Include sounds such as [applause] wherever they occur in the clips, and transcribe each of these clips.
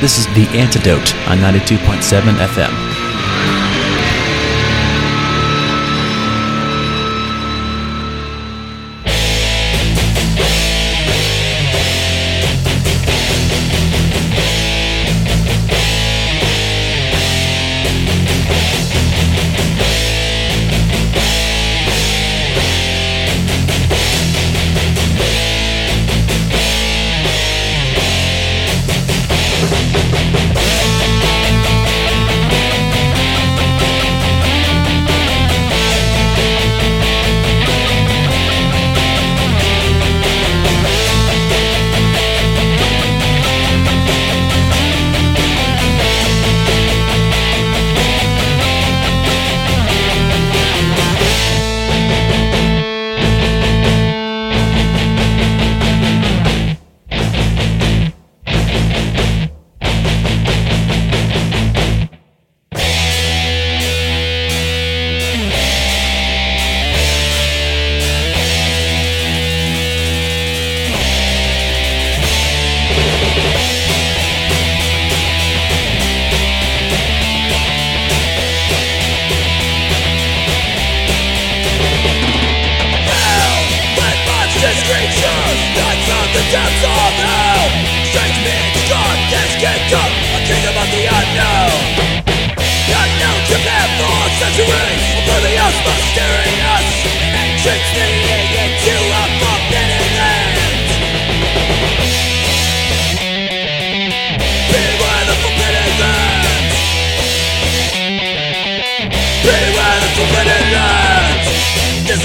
This is The Antidote on 92.7 FM.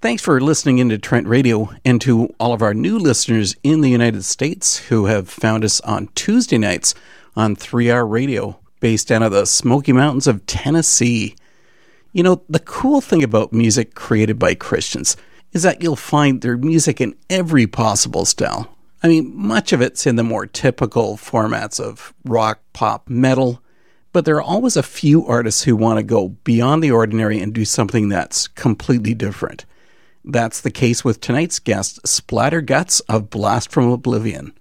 Thanks for listening into Trent Radio and to all of our new listeners in the United States who have found us on Tuesday nights on 3R Radio, based out of the Smoky Mountains of Tennessee. You know, the cool thing about music created by Christians is that you'll find their music in every possible style. I mean, much of it's in the more typical formats of rock, pop, metal, but there are always a few artists who want to go beyond the ordinary and do something that's completely different. That's the case with tonight's guest, Splatterguts of Blast from Oblivion.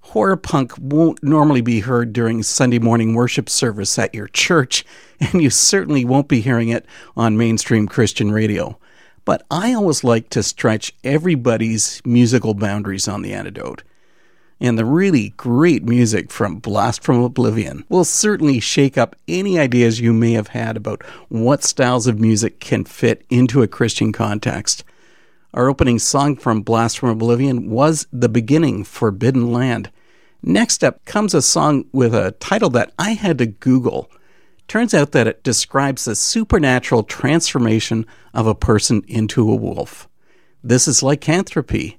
Horror punk won't normally be heard during Sunday morning worship service at your church, [laughs] and you certainly won't be hearing it on mainstream Christian radio. But I always like to stretch everybody's musical boundaries on the antidote and the really great music from Blast from Oblivion will certainly shake up any ideas you may have had about what styles of music can fit into a Christian context. Our opening song from Blast from Oblivion was The Beginning Forbidden Land. Next up comes a song with a title that I had to Google. Turns out that it describes the supernatural transformation of a person into a wolf. This is lycanthropy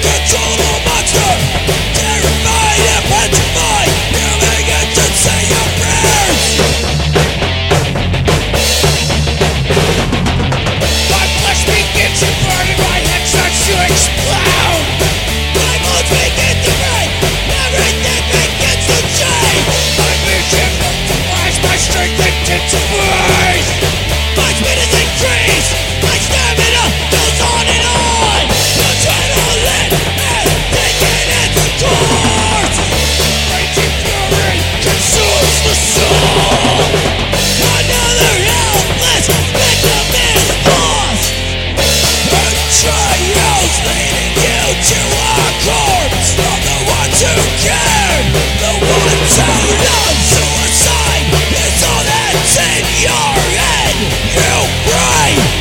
Suicide is all that's in your head. You pray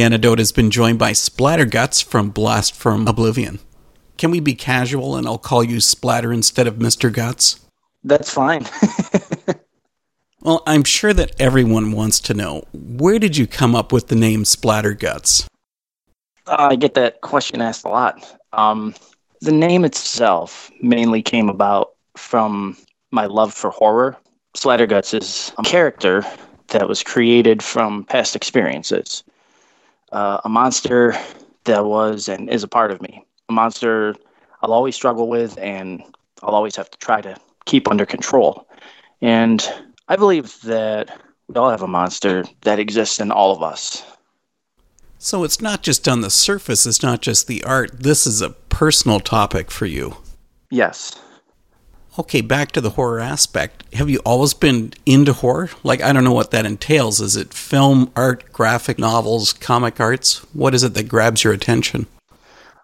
The antidote has been joined by Splatterguts from Blast from Oblivion. Can we be casual and I'll call you Splatter instead of Mr. Guts? That's fine. [laughs] Well, I'm sure that everyone wants to know where did you come up with the name Splatterguts? I get that question asked a lot. Um, the name itself mainly came about from my love for horror. Splatterguts is a character that was created from past experiences. Uh, a monster that was and is a part of me. A monster I'll always struggle with and I'll always have to try to keep under control. And I believe that we all have a monster that exists in all of us. So it's not just on the surface, it's not just the art. This is a personal topic for you. Yes. Okay, back to the horror aspect. Have you always been into horror? Like, I don't know what that entails. Is it film, art, graphic novels, comic arts? What is it that grabs your attention?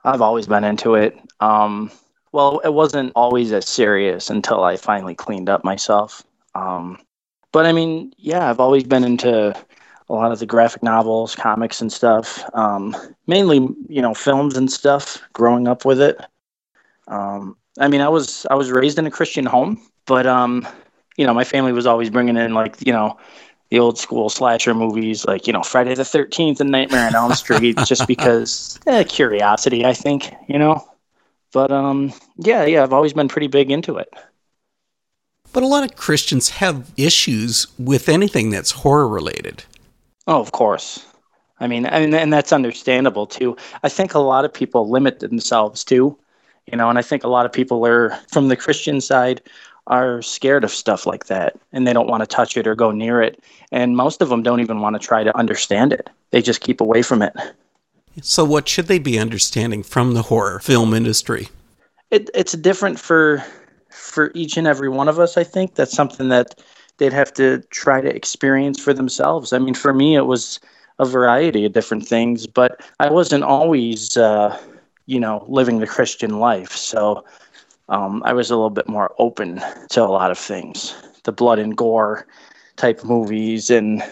I've always been into it. Um, well, it wasn't always as serious until I finally cleaned up myself. Um, but I mean, yeah, I've always been into a lot of the graphic novels, comics, and stuff. Um, mainly, you know, films and stuff. Growing up with it. Um, I mean, I was I was raised in a Christian home, but um, you know, my family was always bringing in like you know the old school slasher movies, like you know Friday the Thirteenth and Nightmare on Elm Street, [laughs] just because eh, curiosity, I think, you know. But um, yeah, yeah, I've always been pretty big into it. But a lot of Christians have issues with anything that's horror related. Oh, of course. I mean, and, and that's understandable too. I think a lot of people limit themselves too, you know, and I think a lot of people are from the Christian side are scared of stuff like that and they don't want to touch it or go near it. And most of them don't even want to try to understand it. They just keep away from it. So, what should they be understanding from the horror film industry? It, it's different for for each and every one of us. I think that's something that they'd have to try to experience for themselves. I mean, for me, it was a variety of different things, but I wasn't always, uh, you know, living the Christian life. So um, I was a little bit more open to a lot of things. The blood and gore type movies and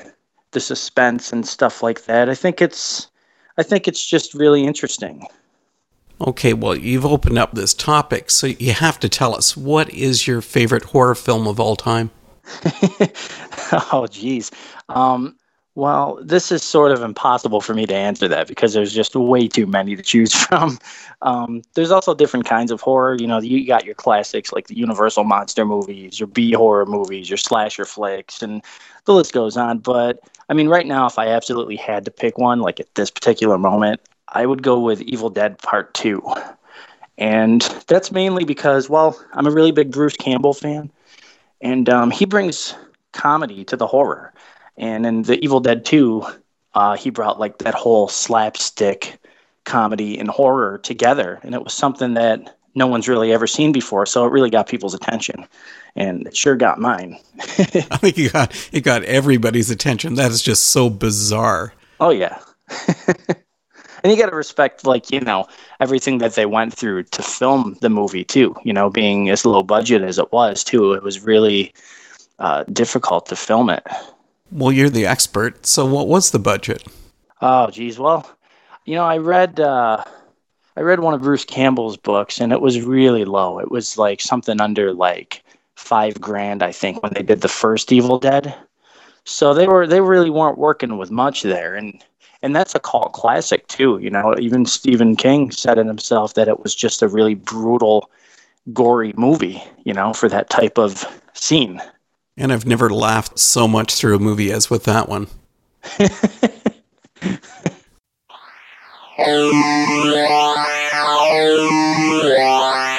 the suspense and stuff like that. I think it's, I think it's just really interesting. Okay, well, you've opened up this topic, so you have to tell us what is your favorite horror film of all time? [laughs] oh, geez. Um, well, this is sort of impossible for me to answer that because there's just way too many to choose [laughs] from. Um, there's also different kinds of horror. You know, you got your classics like the Universal monster movies, your B horror movies, your slasher flicks, and the list goes on. But I mean, right now, if I absolutely had to pick one, like at this particular moment, I would go with Evil Dead Part 2. And that's mainly because, well, I'm a really big Bruce Campbell fan. And um, he brings comedy to the horror. And in the Evil Dead 2, uh, he brought like that whole slapstick comedy and horror together. And it was something that no one's really ever seen before. So it really got people's attention. And it sure got mine. [laughs] I think you got it got everybody's attention. That is just so bizarre. oh, yeah. [laughs] and you got to respect, like, you know, everything that they went through to film the movie, too. You know, being as low budget as it was, too. It was really uh, difficult to film it. Well, you're the expert, so what was the budget? Oh, geez. Well, you know, I read uh, I read one of Bruce Campbell's books, and it was really low. It was like something under like five grand, I think, when they did the first Evil Dead. So they were they really weren't working with much there, and and that's a cult classic too. You know, even Stephen King said it himself that it was just a really brutal, gory movie. You know, for that type of scene. And I've never laughed so much through a movie as with that one. [laughs] [laughs]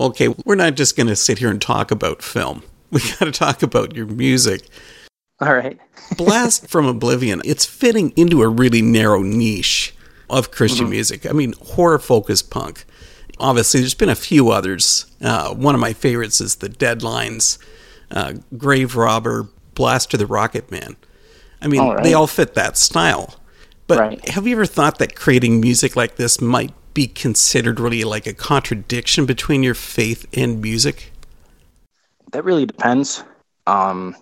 Okay, we're not just going to sit here and talk about film. [laughs] We got to talk about your music. All right. [laughs] Blast from Oblivion. It's fitting into a really narrow niche of Christian mm-hmm. music. I mean, horror focused punk. Obviously, there's been a few others. Uh, one of my favorites is The Deadlines, uh, Grave Robber, Blaster the Rocket Man. I mean, all right. they all fit that style. But right. have you ever thought that creating music like this might be considered really like a contradiction between your faith and music? That really depends. Um,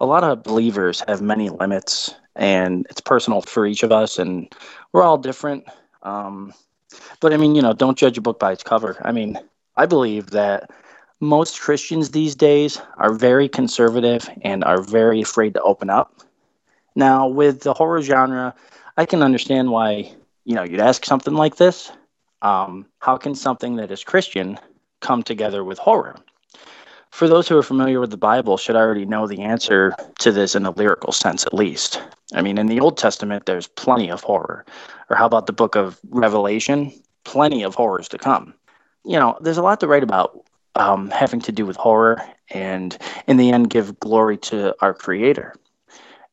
a lot of believers have many limits, and it's personal for each of us, and we're all different. Um, but I mean, you know, don't judge a book by its cover. I mean, I believe that most Christians these days are very conservative and are very afraid to open up. Now, with the horror genre, I can understand why, you know, you'd ask something like this um, how can something that is Christian come together with horror? For those who are familiar with the Bible, should already know the answer to this in a lyrical sense, at least. I mean, in the Old Testament, there's plenty of horror. Or how about the book of Revelation? Plenty of horrors to come. You know, there's a lot to write about um, having to do with horror and, in the end, give glory to our Creator.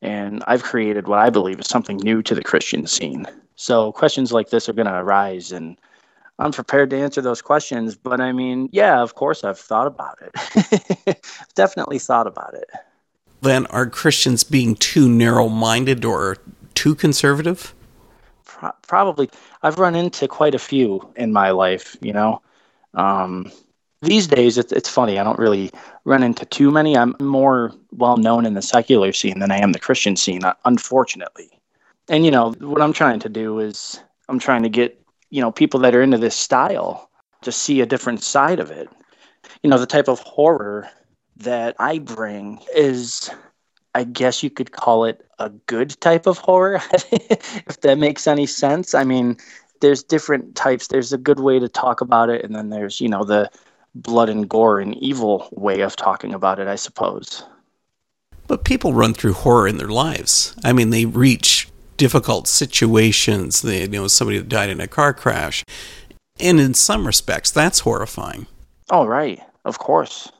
And I've created what I believe is something new to the Christian scene. So questions like this are going to arise, and I'm prepared to answer those questions. But I mean, yeah, of course, I've thought about it. [laughs] Definitely thought about it. Then, are Christians being too narrow minded or too conservative? Pro- probably. I've run into quite a few in my life, you know. Um, these days, it's, it's funny. I don't really run into too many. I'm more well known in the secular scene than I am the Christian scene, unfortunately. And, you know, what I'm trying to do is I'm trying to get you know people that are into this style to see a different side of it. You know the type of horror that i bring is i guess you could call it a good type of horror [laughs] if that makes any sense. I mean there's different types. There's a good way to talk about it and then there's you know the blood and gore and evil way of talking about it i suppose. But people run through horror in their lives. I mean they reach difficult situations. You know, somebody that died in a car crash. And in some respects, that's horrifying. Oh, right. Of course.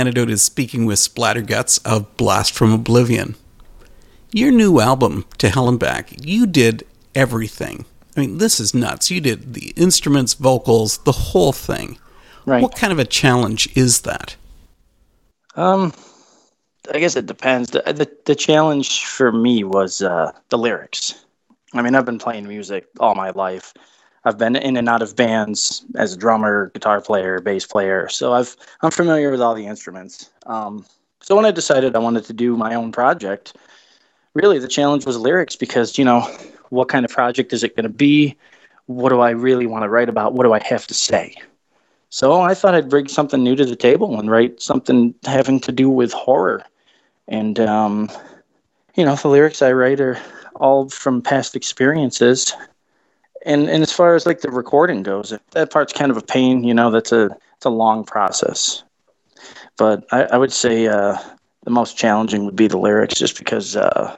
Antidote is speaking with Splatterguts of Blast from Oblivion. Your new album, To Hell and Back, you did everything. I mean, this is nuts. You did the instruments, vocals, the whole thing. Right. What kind of a challenge is that? Um, I guess it depends. The the, the challenge for me was uh, the lyrics. I mean, I've been playing music all my life. I've been in and out of bands as a drummer, guitar player, bass player, so I've I'm familiar with all the instruments. Um, so when I decided I wanted to do my own project, really the challenge was lyrics because you know what kind of project is it going to be? What do I really want to write about? What do I have to say? So I thought I'd bring something new to the table and write something having to do with horror. And, um, you know, the lyrics I write are all from past experiences. And, and as far as like the recording goes, that part's kind of a pain, you know, that's a, it's a long process. But I, I would say uh, the most challenging would be the lyrics just because, uh,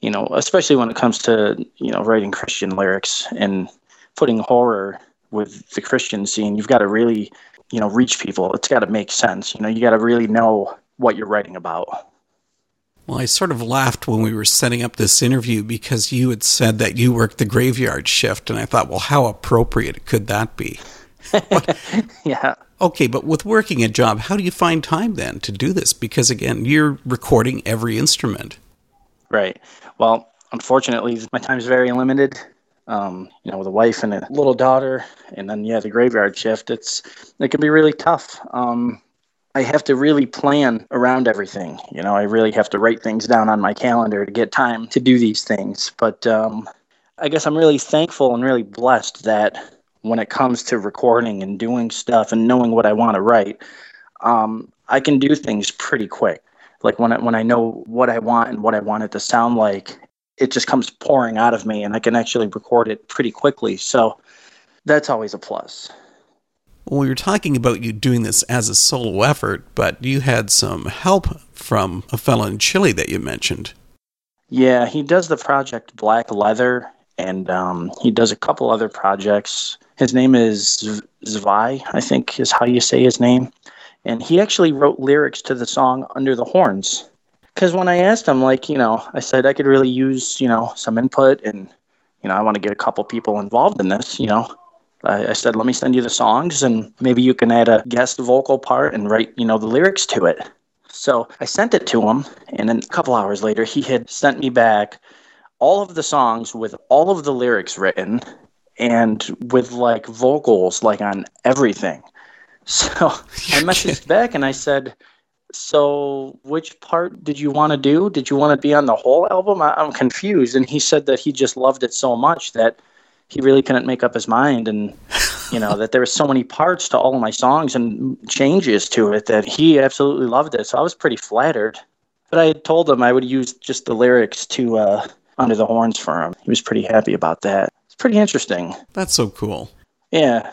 you know, especially when it comes to, you know, writing Christian lyrics and putting horror with the Christian scene, you've got to really, you know, reach people. It's got to make sense. You know, you got to really know what you're writing about. Well, I sort of laughed when we were setting up this interview because you had said that you worked the graveyard shift, and I thought, well, how appropriate could that be? [laughs] yeah. Okay, but with working a job, how do you find time then to do this? Because again, you're recording every instrument. Right. Well, unfortunately, my time is very limited um, you know, with a wife and a little daughter, and then yeah, the graveyard shift. It's it can be really tough. Um, I have to really plan around everything. You know, I really have to write things down on my calendar to get time to do these things. But um, I guess I'm really thankful and really blessed that when it comes to recording and doing stuff and knowing what I want to write, um, I can do things pretty quick. Like when I, when I know what I want and what I want it to sound like, it just comes pouring out of me and I can actually record it pretty quickly. So that's always a plus. Well, we were talking about you doing this as a solo effort, but you had some help from a fellow in Chile that you mentioned. Yeah, he does the project Black Leather, and um, he does a couple other projects. His name is Zvai, I think is how you say his name. And he actually wrote lyrics to the song Under the Horns because when I asked him, like, you know, I said I could really use, you know, some input and, you know, I want to get a couple people involved in this, you know. I, I said, let me send you the songs and maybe you can add a guest vocal part and write, you know, the lyrics to it. So I sent it to him, and then a couple hours later, he had sent me back all of the songs with all of the lyrics written and with like vocals like on everything. [laughs] So I messaged back and I said, so which part did you want to do did you want to be on the whole album I, am confused and he said that he just loved it so much that he really couldn't make up his mind. And you know that there were so many parts to all of my songs and changes to it that he absolutely loved it. So i was pretty flattered. But i had told him i would use just the lyrics to uh, under the horns for him. He was pretty happy about that. It's pretty interesting. That's so cool. Yeah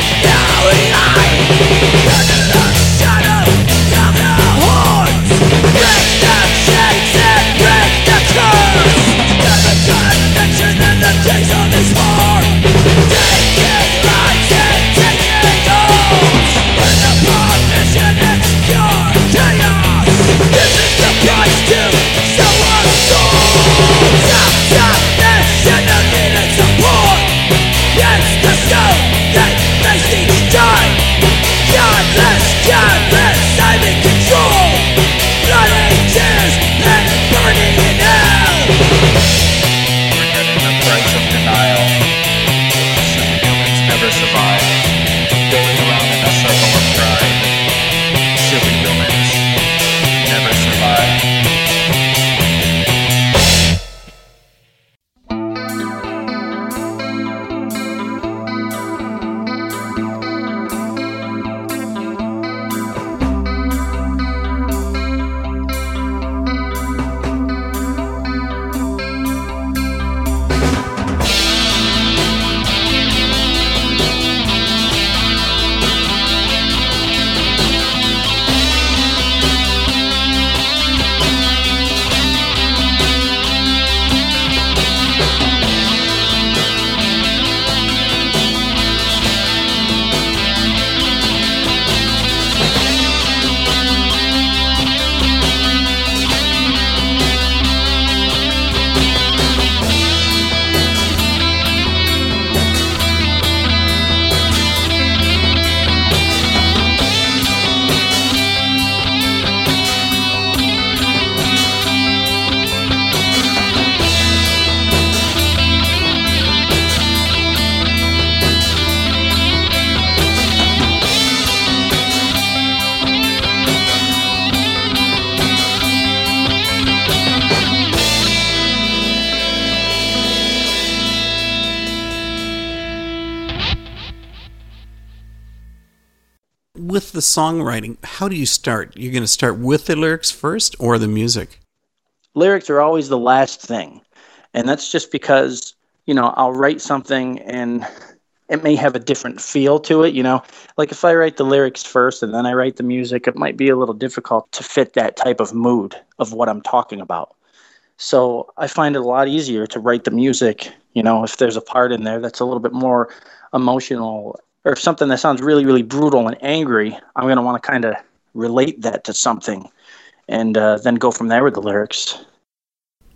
songwriting, how do you start? You're going to start with the lyrics first or the music? Lyrics are always the last thing. And that's just because, you know, I'll write something and it may have a different feel to it, you know. Like if I write the lyrics first and then I write the music, it might be a little difficult to fit that type of mood of what I'm talking about. So I find it a lot easier to write the music, you know, if there's a part in there that's a little bit more emotional or something that sounds really, really brutal and angry, I'm going to want to kind of relate that to something and uh, then go from there with the lyrics.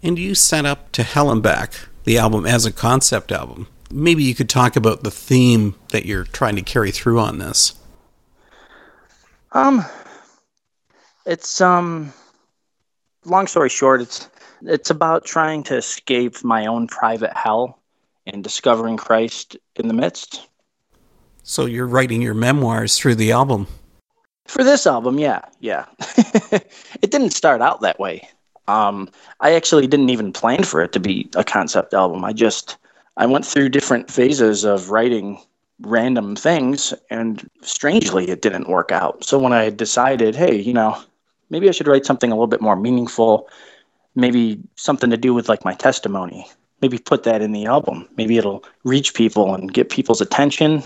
And you set up to Hell and Back, the album, as a concept album. Maybe you could talk about the theme that you're trying to carry through on this. Um, it's um, long story short, it's it's about trying to escape my own private hell and discovering Christ in the midst. So you're writing your memoirs through the album. For this album, yeah, yeah. [laughs] it didn't start out that way. Um, I actually didn't even plan for it to be a concept album. I just I went through different phases of writing random things, and strangely, it didn't work out. So when I decided, hey, you know, maybe I should write something a little bit more meaningful, maybe something to do with like my testimony. Maybe put that in the album. Maybe it'll reach people and get people's attention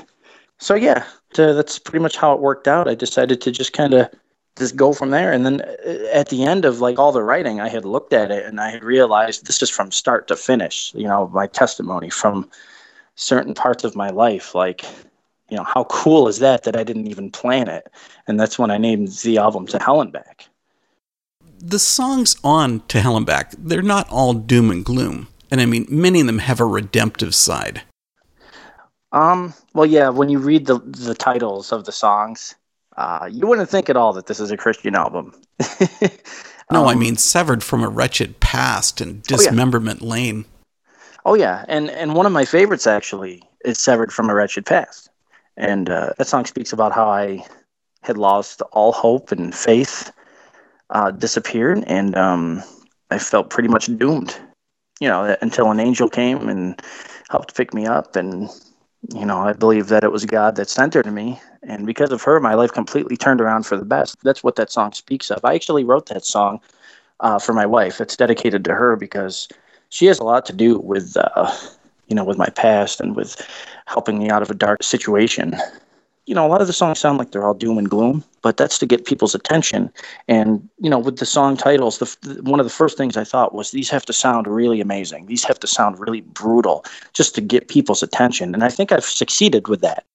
so yeah, to, that's pretty much how it worked out. I decided to just kind of just go from there. And then uh, at the end of like all the writing, I had looked at it and I had realized this is from start to finish. You know, my testimony from certain parts of my life, like you know, how cool is that that I didn't even plan it? And that's when I named the album To Hell and Back. The songs on To Hell and Back, they're not all doom and gloom. And I mean, many of them have a redemptive side. Um. Well, yeah. When you read the the titles of the songs, uh, you wouldn't think at all that this is a Christian album. [laughs] no, um, I mean severed from a wretched past and dismemberment oh, yeah. lane. Oh yeah, and and one of my favorites actually is severed from a wretched past, and uh, that song speaks about how I had lost all hope and faith, uh, disappeared, and um, I felt pretty much doomed. You know, until an angel came and helped pick me up and you know, I believe that it was God that sent her to me. And because of her, my life completely turned around for the best. That's what that song speaks of. I actually wrote that song uh, for my wife. It's dedicated to her because she has a lot to do with, uh, you know, with my past and with helping me out of a dark situation you know, a lot of the songs sound like they're all doom and gloom, but that's to get people's attention. And you know, with the song titles, the, one of the first things I thought was these have to sound really amazing. These have to sound really brutal, just to get people's attention. And I think I've succeeded with that.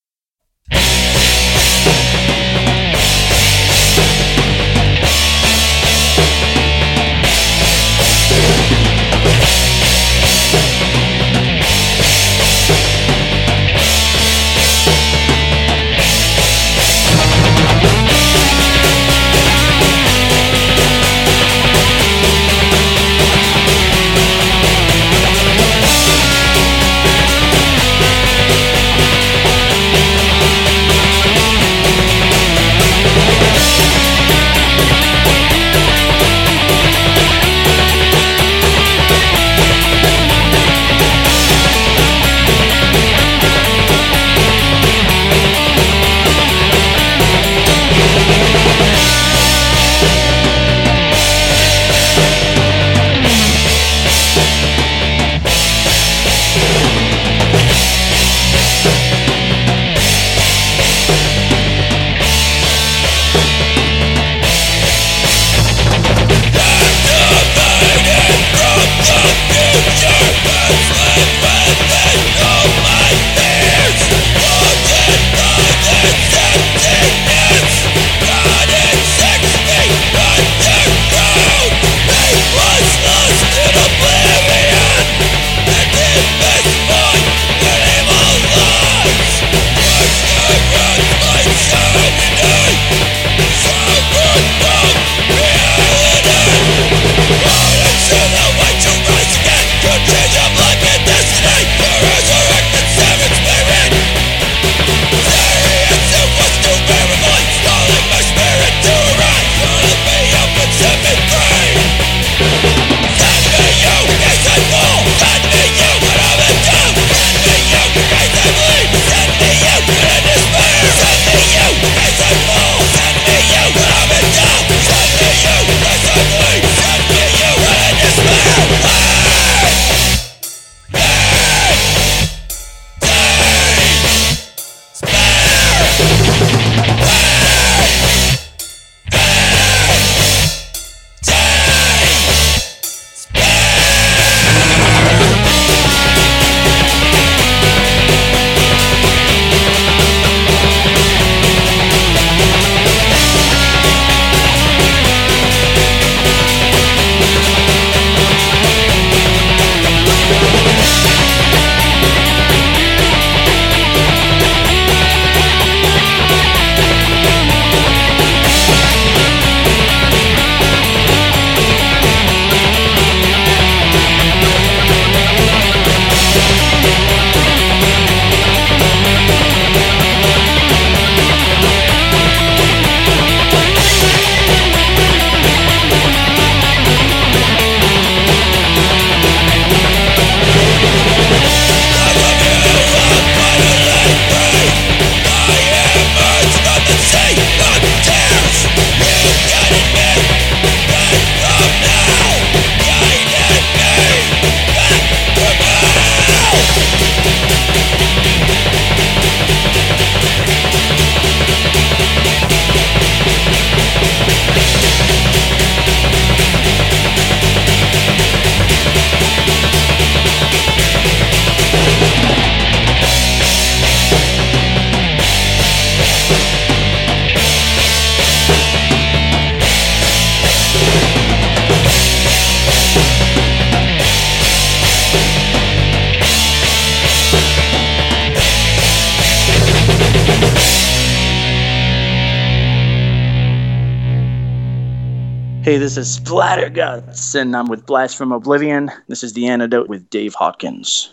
This is Splatterguts, and I'm with Blast from Oblivion. This is The Antidote with Dave Hawkins.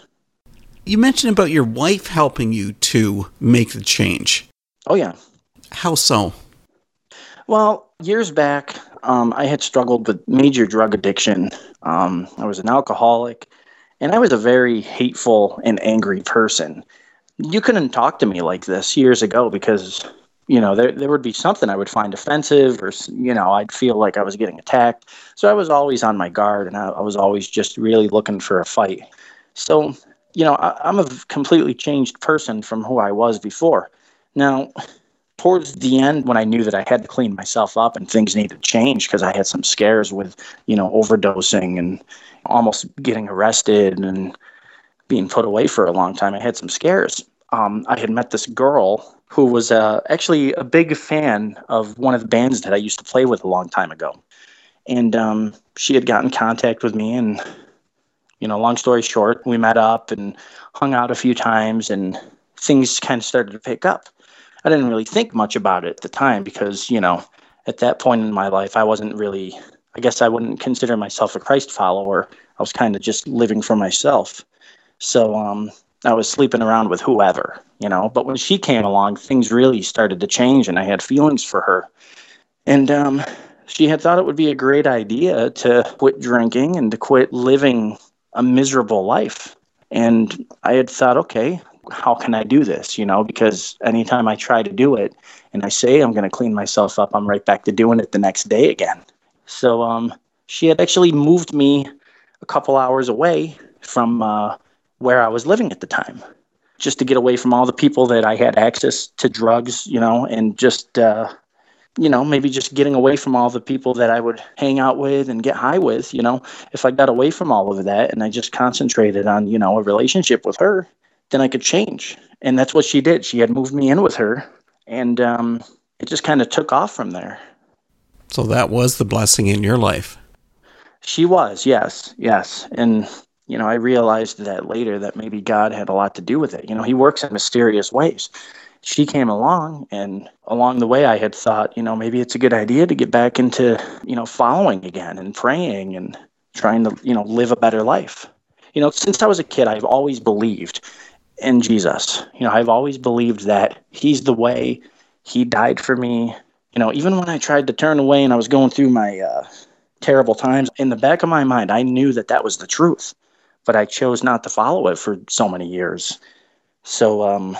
You mentioned about your wife helping you to make the change. Oh, yeah. How so? Well, years back, um, I had struggled with major drug addiction. Um, I was an alcoholic, and I was a very hateful and angry person. You couldn't talk to me like this years ago because, you know, there, there would be something I would find offensive or, you know, I'd feel like I was getting attacked. So I was always on my guard and I, I was always just really looking for a fight. So, you know, I, I'm a completely changed person from who I was before. Now, towards the end when I knew that I had to clean myself up and things needed to change because I had some scares with, you know, overdosing and almost getting arrested and being put away for a long time. I had some scares. Um, I had met this girl who was uh, actually a big fan of one of the bands that I used to play with a long time ago. And um, she had gotten contact with me and you know, long story short, we met up and hung out a few times and things kind of started to pick up. I didn't really think much about it at the time because, you know, at that point in my life, I wasn't really, I guess I wouldn't consider myself a Christ follower. I was kind of just living for myself. So um, I was sleeping around with whoever, you know. But when she came along, things really started to change and I had feelings for her. And um, she had thought it would be a great idea to quit drinking and to quit living a miserable life. And I had thought, okay, how can I do this? You know, because anytime I try to do it and I say I'm going to clean myself up, I'm right back to doing it the next day again. So um, she had actually moved me a couple hours away from uh, where I was living at the time, just to get away from all the people that I had access to drugs, you know, and just, uh, you know, maybe just getting away from all the people that I would hang out with and get high with, you know, if I got away from all of that and I just concentrated on, you know, a relationship with her, then I could change. And that's what she did. She had moved me in with her, and um, it just kind of took off from there. So that was the blessing in your life. She was, yes, yes. And, you know, I realized that later that maybe God had a lot to do with it. You know, He works in mysterious ways. She came along, and along the way, I had thought, you know, maybe it's a good idea to get back into, you know, following again and praying and trying to, you know, live a better life. You know, since I was a kid, I've always believed in Jesus. You know, I've always believed that He's the way. He died for me. You know, even when I tried to turn away and I was going through my uh, terrible times, in the back of my mind, I knew that that was the truth, but I chose not to follow it for so many years. So, um,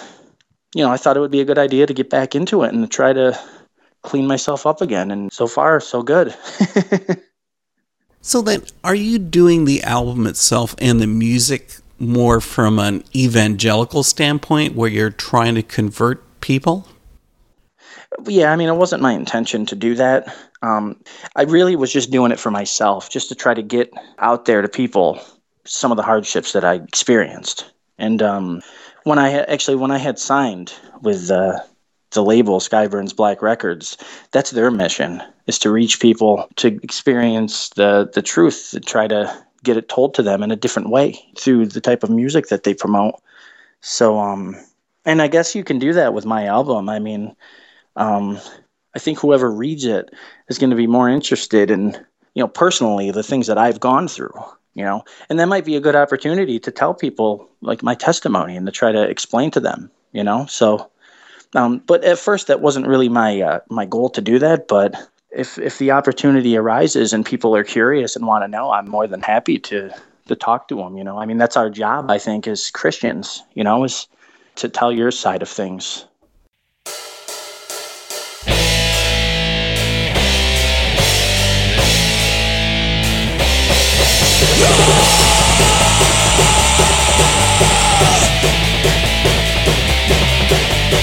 you know, I thought it would be a good idea to get back into it and to try to clean myself up again. And so far, so good. [laughs] so then, are you doing the album itself and the music more from an evangelical standpoint where you're trying to convert people? Yeah, I mean, it wasn't my intention to do that. Um, I really was just doing it for myself, just to try to get out there to people some of the hardships that I experienced. And um, when I actually when I had signed with uh, the label Skyburns Black Records, that's their mission is to reach people to experience the the truth, to try to get it told to them in a different way through the type of music that they promote. So, um, and I guess you can do that with my album. I mean, um, I think whoever reads it is going to be more interested in, you know, personally the things that I've gone through, you know, and that might be a good opportunity to tell people like my testimony and to try to explain to them, you know. So, um, but at first that wasn't really my uh, my goal to do that, but if if the opportunity arises and people are curious and want to know, I'm more than happy to to talk to them. You know, I mean that's our job. I think as Christians, you know, is to tell your side of things.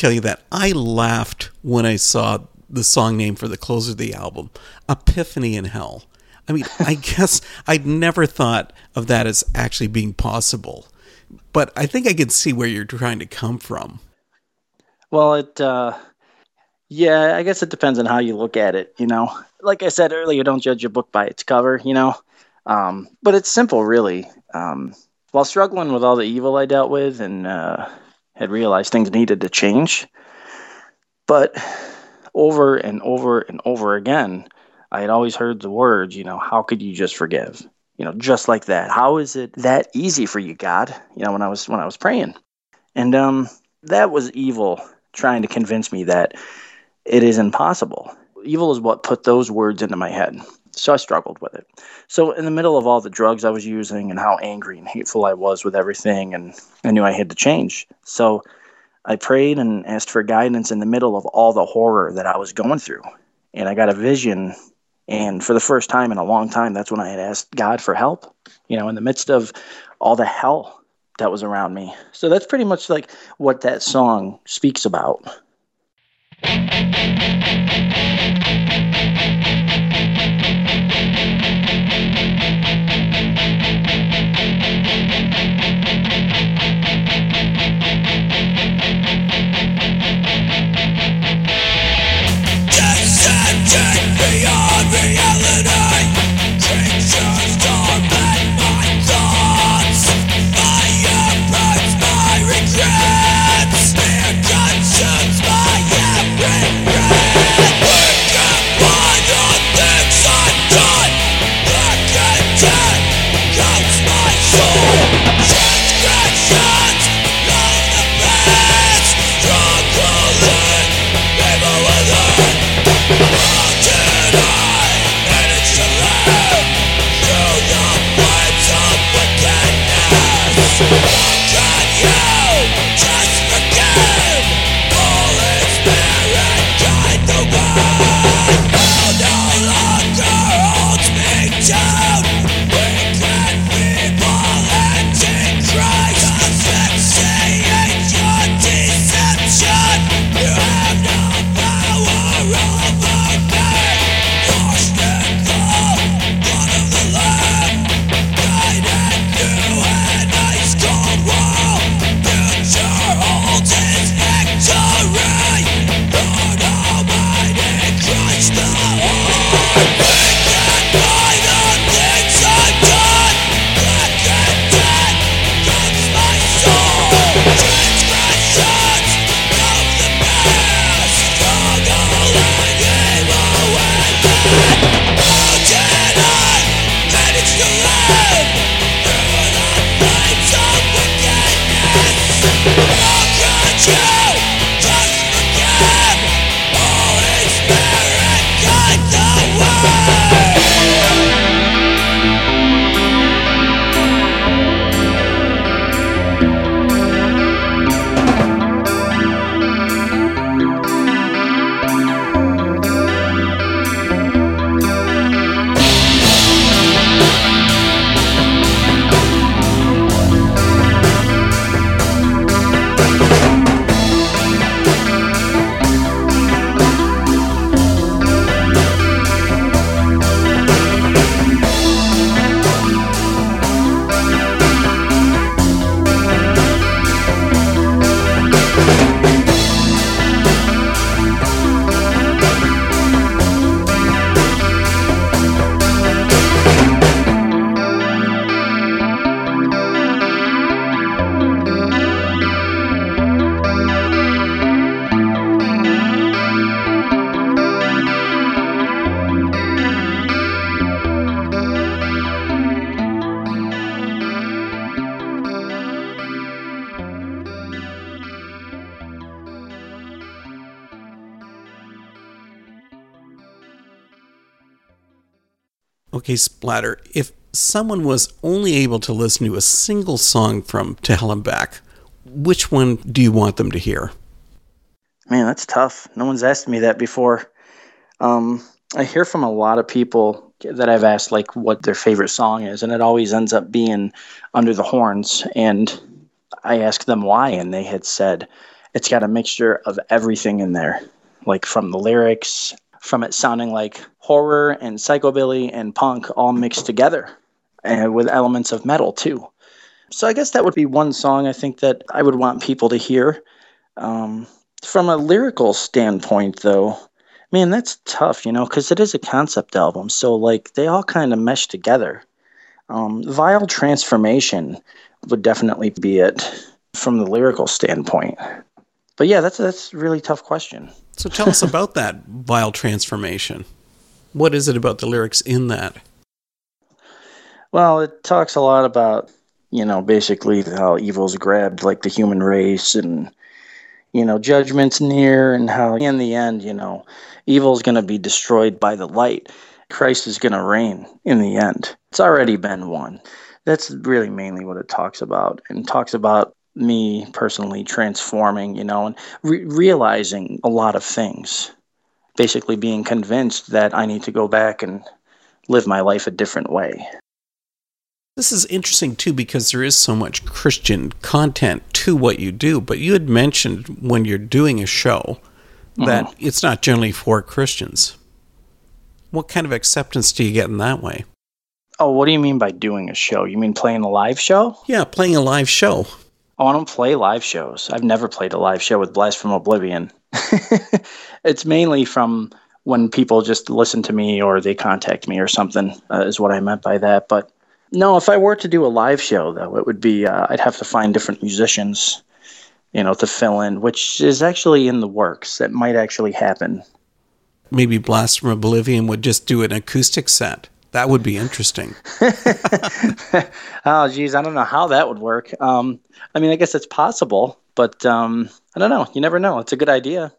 tell you that I laughed when I saw the song name for the close of the album, Epiphany in Hell. I mean, I [laughs] guess I'd never thought of that as actually being possible, but I think I can see where you're trying to come from. Well, it, uh, yeah, I guess it depends on how you look at it. You know, like I said earlier, don't judge a book by its cover. You know, um, but it's simple, really. Um, while struggling with all the evil I dealt with and uh, had realized things needed to change, but over and over and over again, I had always heard the words, you know, how could you just forgive? You know, just like that. How is it that easy for you, God? You know, when I was when I was praying. And um that was evil trying to convince me that it is impossible. Evil is what put those words into my head. So I struggled with it. So in the middle of all the drugs I was using and how angry and hateful I was with everything and I knew I had to change. So I prayed and asked for guidance in the middle of all the horror that I was going through. And I got a vision and for the first time in a long time, that's when I had asked God for help, you know, in the midst of all the hell that was around me. So that's pretty much like what that song speaks about. Okay, Splatter, if someone was only able to listen to a single song from To Hell and Back, which one do you want them to hear? Man, that's tough. No one's asked me that before. Um, I hear from a lot of people that I've asked like what their favorite song is, and it always ends up being Under the Horns. And I asked them why, and they had said it's got a mixture of everything in there, like from the lyrics, from it sounding like horror and psychobilly and punk all mixed together, and with elements of metal too. So I guess that would be one song I think that I would want people to hear. Um, from a lyrical standpoint, though, man, that's tough, you know, because it is a concept album. So like they all kind of mesh together. Um, Vile Transformation would definitely be it from the lyrical standpoint. But yeah, that's that's a really tough question. So tell us about that vile transformation. What is it about the lyrics in that? Well, it talks a lot about, you know, basically how evil's grabbed like the human race and you know, judgment's near and how in the end, you know, evil's going to be destroyed by the light. Christ is going to reign in the end. It's already been won. That's really mainly what it talks about and talks about me personally transforming, you know, and re- realizing a lot of things. Basically, being convinced that I need to go back and live my life a different way. This is interesting too because there is so much Christian content to what you do, but you had mentioned when you're doing a show that mm-hmm. it's not generally for Christians. What kind of acceptance do you get in that way? Oh, what do you mean by doing a show? You mean playing a live show? Yeah, playing a live show. Oh, I don't play live shows. I've never played a live show with Blast from Oblivion. [laughs] it's mainly from when people just listen to me or they contact me or something, uh, is what I meant by that. But no, if I were to do a live show, though, it would be uh, I'd have to find different musicians, you know, to fill in, which is actually in the works. That might actually happen. Maybe Blast from Oblivion would just do an acoustic set. That would be interesting. [laughs] oh, geez, I don't know how that would work. Um, I mean, I guess it's possible, but um, I don't know. You never know. It's a good idea.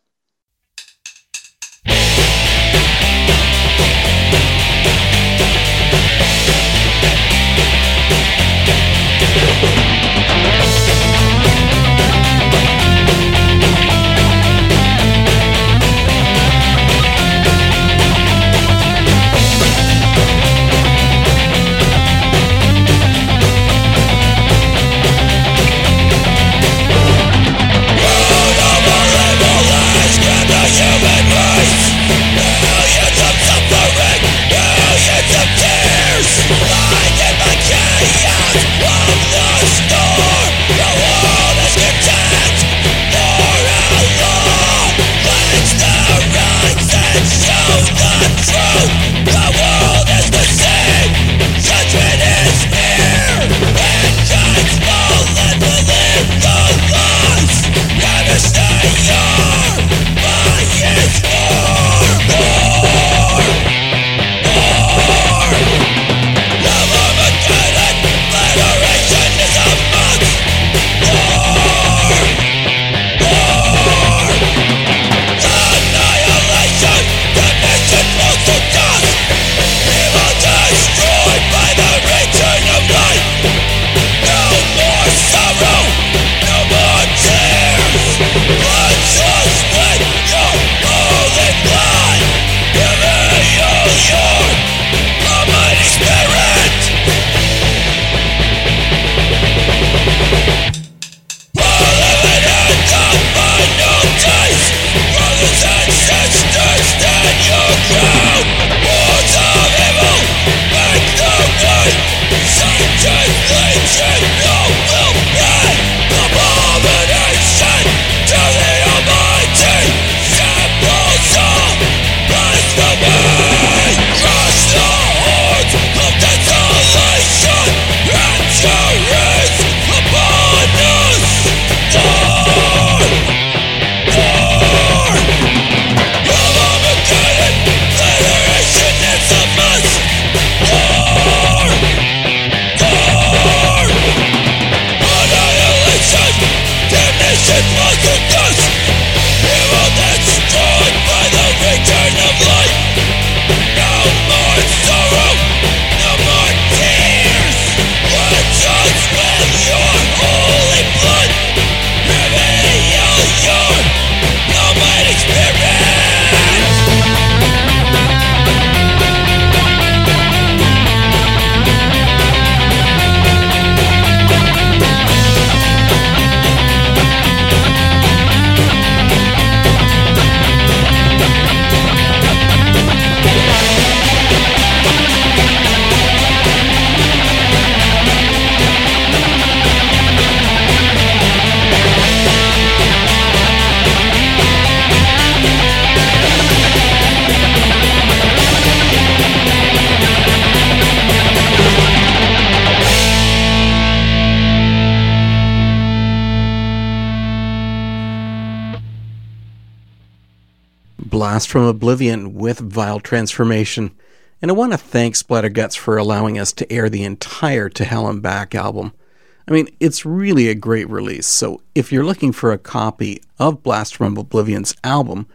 Blast from Oblivion with Vile Transformation. And I want to thank Splatterguts for allowing us to air the entire To Hell and Back album. I mean, it's really a great release, so if you're looking for a copy of Blast from Oblivion's album,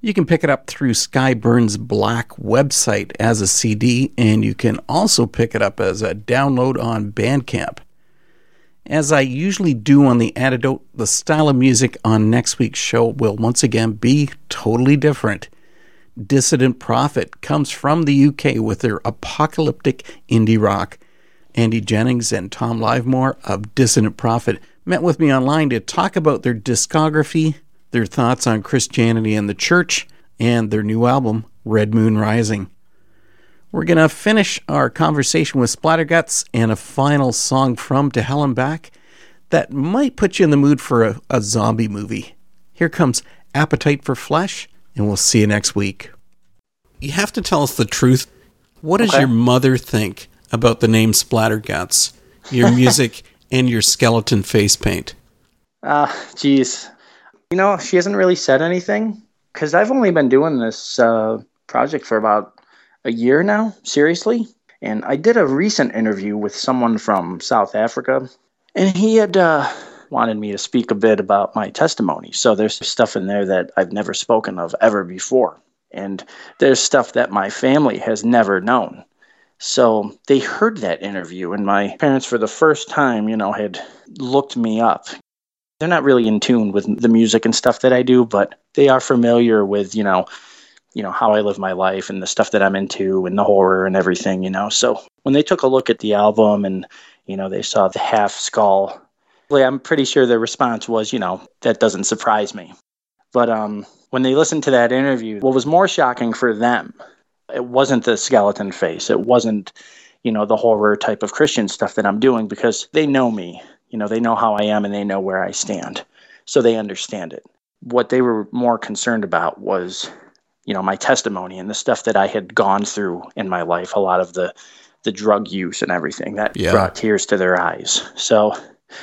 you can pick it up through Skyburns Black website as a CD, and you can also pick it up as a download on Bandcamp. As I usually do on The Antidote, the style of music on next week's show will once again be totally different. Dissident Prophet comes from the UK with their apocalyptic indie rock. Andy Jennings and Tom Livemore of Dissident Prophet met with me online to talk about their discography, their thoughts on Christianity and the church, and their new album, Red Moon Rising. We're going to finish our conversation with Splatterguts and a final song from To Hell and Back that might put you in the mood for a, a zombie movie. Here comes Appetite for Flesh, and we'll see you next week. You have to tell us the truth. What does Okay. your mother think about the name Splatterguts, your [laughs] music, and your skeleton face paint? Ah, geez. You know, she hasn't really said anything because I've only been doing this uh, project for about a year now, seriously. And I did a recent interview with someone from South Africa, and he had uh, wanted me to speak a bit about my testimony. So there's stuff in there that I've never spoken of ever before. And there's stuff that my family has never known. So they heard that interview, and my parents, for the first time, you know, had looked me up. They're not really in tune with the music and stuff that I do, but they are familiar with, you know, you know how I live my life and the stuff that I'm into and the horror and everything, you know. So when they took a look at the album and you know they saw the half skull, I'm pretty sure their response was, you know, that doesn't surprise me. But um, when they listened to that interview, what was more shocking for them, it wasn't the skeleton face. It wasn't, you know, the horror type of Christian stuff that I'm doing because they know me. You know, they know how I am and they know where I stand. So they understand it. What they were more concerned about was, you know, my testimony and the stuff that I had gone through in my life, a lot of the the drug use and everything that Yeah. brought tears to their eyes. So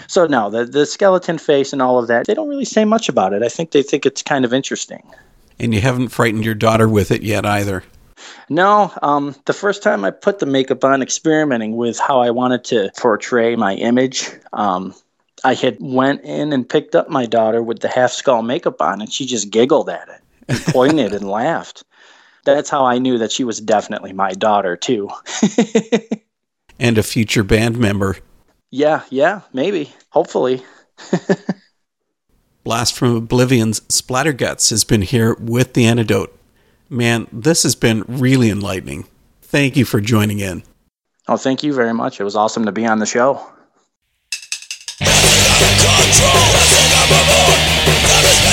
so no, the the skeleton face and all of that, they don't really say much about it. I think they think it's kind of interesting. And you haven't frightened your daughter with it yet either. No, um, the first time I put the makeup on, experimenting with how I wanted to portray my image, um, I had went in and picked up my daughter with the half skull makeup on, and she just giggled at it pointed and laughed. That's how I knew that she was definitely my daughter too. [laughs] And a future band member. yeah, yeah, maybe, hopefully. [laughs] Blast from Oblivion's Splatterguts has been here with the antidote. Man, this has been really enlightening. Thank you for joining in. Oh, thank you very much. It was awesome to be on the show.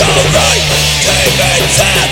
make you think